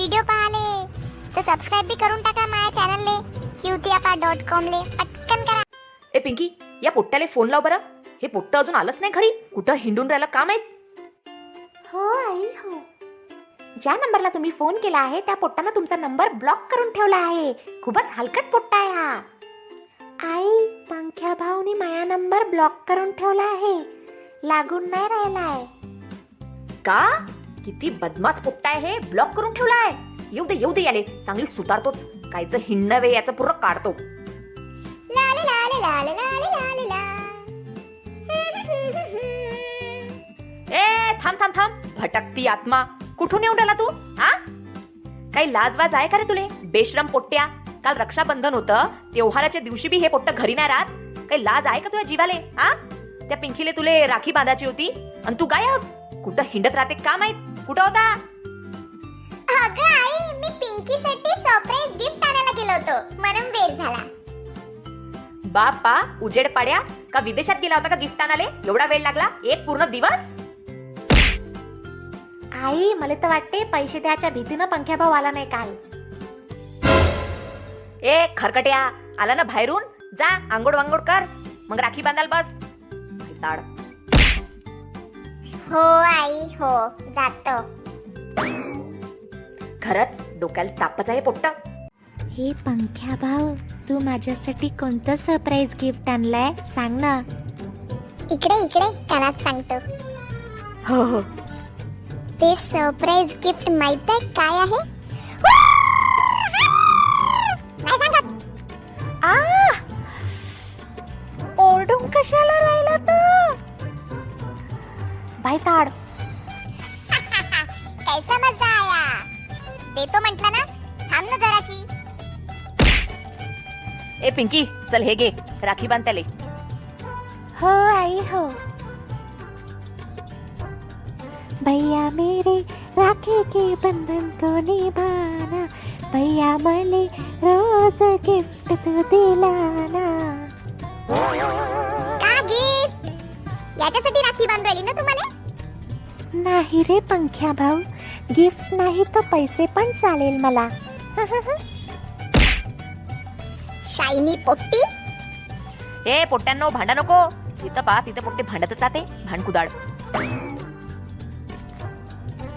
Video पाहाले. तर subscribe बी करून टाका माझ्या चॅनलले क्यूतियापा डॉट कॉमले पटकन करा. ए पिंकी या पोट्ट्याला फोन लाव बरं. हे पोट्ट अजून आलंच नाही घरी. कुठं हिंडून राहिलं का माहीत हो आई हो. ज्या नंबरला तुम्ही फोन केला आहे त्या पोट्टानं तुमचा नंबर ब्लॉक करून ठेवला आहे. खूपच हलकट पोट्टा आहे हा. आई पंख्या भाऊनी माया नंबर ब्लॉक करून ठेवला आहे. लागून नाही राहिलाय. का? किती बदमाश पोट्टा आहे हे? ब्लॉक करून ठेवलाय. येऊ दे येऊ दे याले. चांगली सुतारतोच. कायचं हिंडणं वे याचं पूर्ण काढतो. ए थांब थांब थांब. भटकती आत्मा. कुठून येऊन राहिला तू? हा? काही लाज वाज आहे का रे तुले? बेश्रम पोट्ट्या. काल रक्षाबंधन होतं. तेव्हाराच्या दिवशी बी हे पोट्ट घरी नाही राहत. काही लाज आहे का तुझ्या जीवाले? हा? त्या पिंकीले तुले राखी बांधायची होती. आणि तू गायब. कुठं हिंडत राहते का माहीत? कुठं होता अगं आई मी पिंकीसाठी सरप्राईज गिफ्ट आणायला गेलो होतो. म्हणून वेळ झाला. बापा उजेड पाड्या का विदेशात गेला होता का गिफ्ट आणाले एवढा वेळ लागला? एक पूर्ण दिवस? आई मला तर वाटते पैसे द्याच्या भीतीनं पंख्या भाऊ आला नाही काल. ए खरकट्या आला ना बाहेरून? जा आंघोळ वांगोळ कर. मग राखी बांधायला बस. भैताड. हो आई हो जातो. खरंच डोक्याला तापच आहे पोट्ट. हे पंख्या भाऊ तू माझ्यासाठी कोणतं सरप्राईज गिफ्ट आणलंय? सांग ना. इकडे इकडे कानात सांगतो. हो हो. ते सरप्राईज गिफ्ट माहीत आहे? काय आहे? ए पिंकी चल हे घे. राखी बांध त्याले हो आई हो. भैया मेरे राखे के बंधन को निभाना भैया मले रोज गिफ्ट तू दिलाना। का गिफ्ट? याच्यासाठी राखी बांधवली ना तुम्हाला? नाही रे पंख्या भाऊ गिफ्ट नाही तर पैसे पण चालेल मला. Shiny potty? ए पोट्ट्यांनो भांडा नको. तिथं पा तिथं पोट्टे भांडतच राहते भांड कुदाड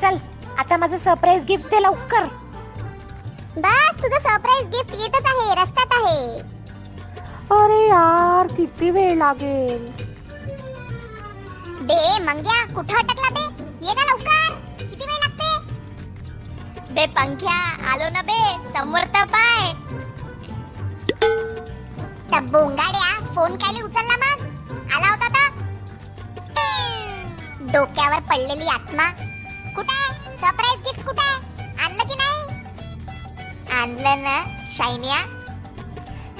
चल आता माझं सरप्राईज गिफ्ट दे लवकर. बस तुझं सरप्राईज गिफ्ट येतच आहे रस्त्यात आहे. अरे यार किती वेळ लागेल. बे मंग्या कुठं अटकला बे ये ना लवकर. किती वेळ लागते? बे पंख्या आलो ना बे समोर. डोक्यावर पडलेली आत्मा कुठे सरप्राईज गिफ्ट कुठे आणलं की नाही? आणलं ना शायनिया.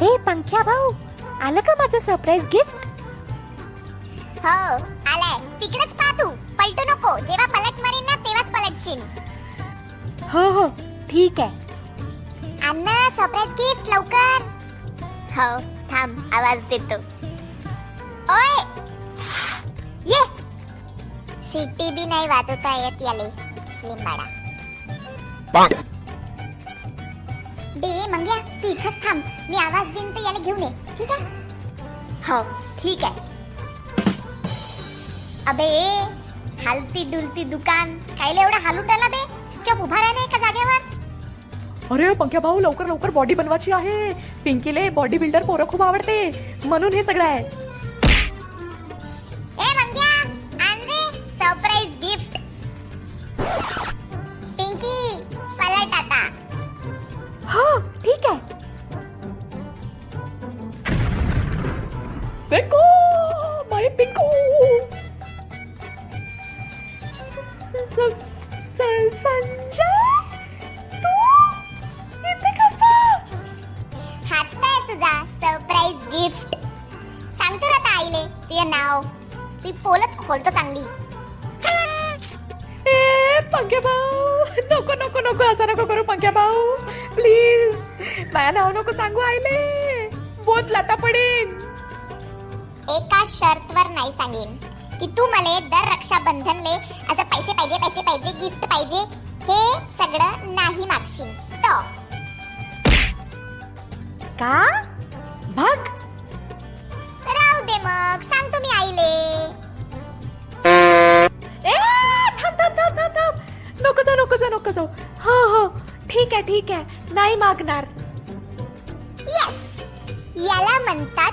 हे पंख्या भाऊ आलं का माझं सरप्राईज गिफ्ट हो आलाय. तिकडेच पा तू. पलटू नको. जेव्हा पलट मारीन ना तेव्हाच पलटशील. हो हो ठीक आहे. अण्णा सरप्राईज गिफ्ट लवकर. हो थांब. आवाज देतो. ओय! सिटी बी नाही वाजवता येत याले लिंबाडा। बे मंग्या तू इथंच थांब मी आवाज देईन तर याला घेऊन ये ठीक आहे हो ठीक आहे अबे हालती डुलती दुकान कायले एवढा हालून राहिला बे? चुपचाप उभा राहा नाही का जागेवर। अरे पंख्या भाऊ लवकर लवकर बॉडी बनवायची आहे. पिंकीले बॉडी बिल्डर पोरं खूप आवडते. म्हणून हे सगळं आहे. पिंकू बाई पिंकू संजय तू इथे कसं हाच काय तुझा सरप्राईज गिफ्ट सांगतो ना आता आईले तुझं नाव ती पोलच खोलतो चांगली ए पंख्या भाऊ नको नको नको असं नको करू पंख्या भाऊ प्लीज माझ्या नाव नको सांगू आईले. शर्तवर नाही सांगेन. की तू मला दर रक्षाबंधनले असं पैसे पाहिजे पैसे पाहिजे गिफ्ट पाहिजे हे सगळं नाही मागशील. तो. का? भाग राहू दे मग. सांगतो मी आईले. ए थांब थांब थांब थांब थांब. नको जाऊ नको जाऊ नको जाऊ. हो हो. ठीक आहे ठीक आहे. नाही मागणार. येस याला म्हणतात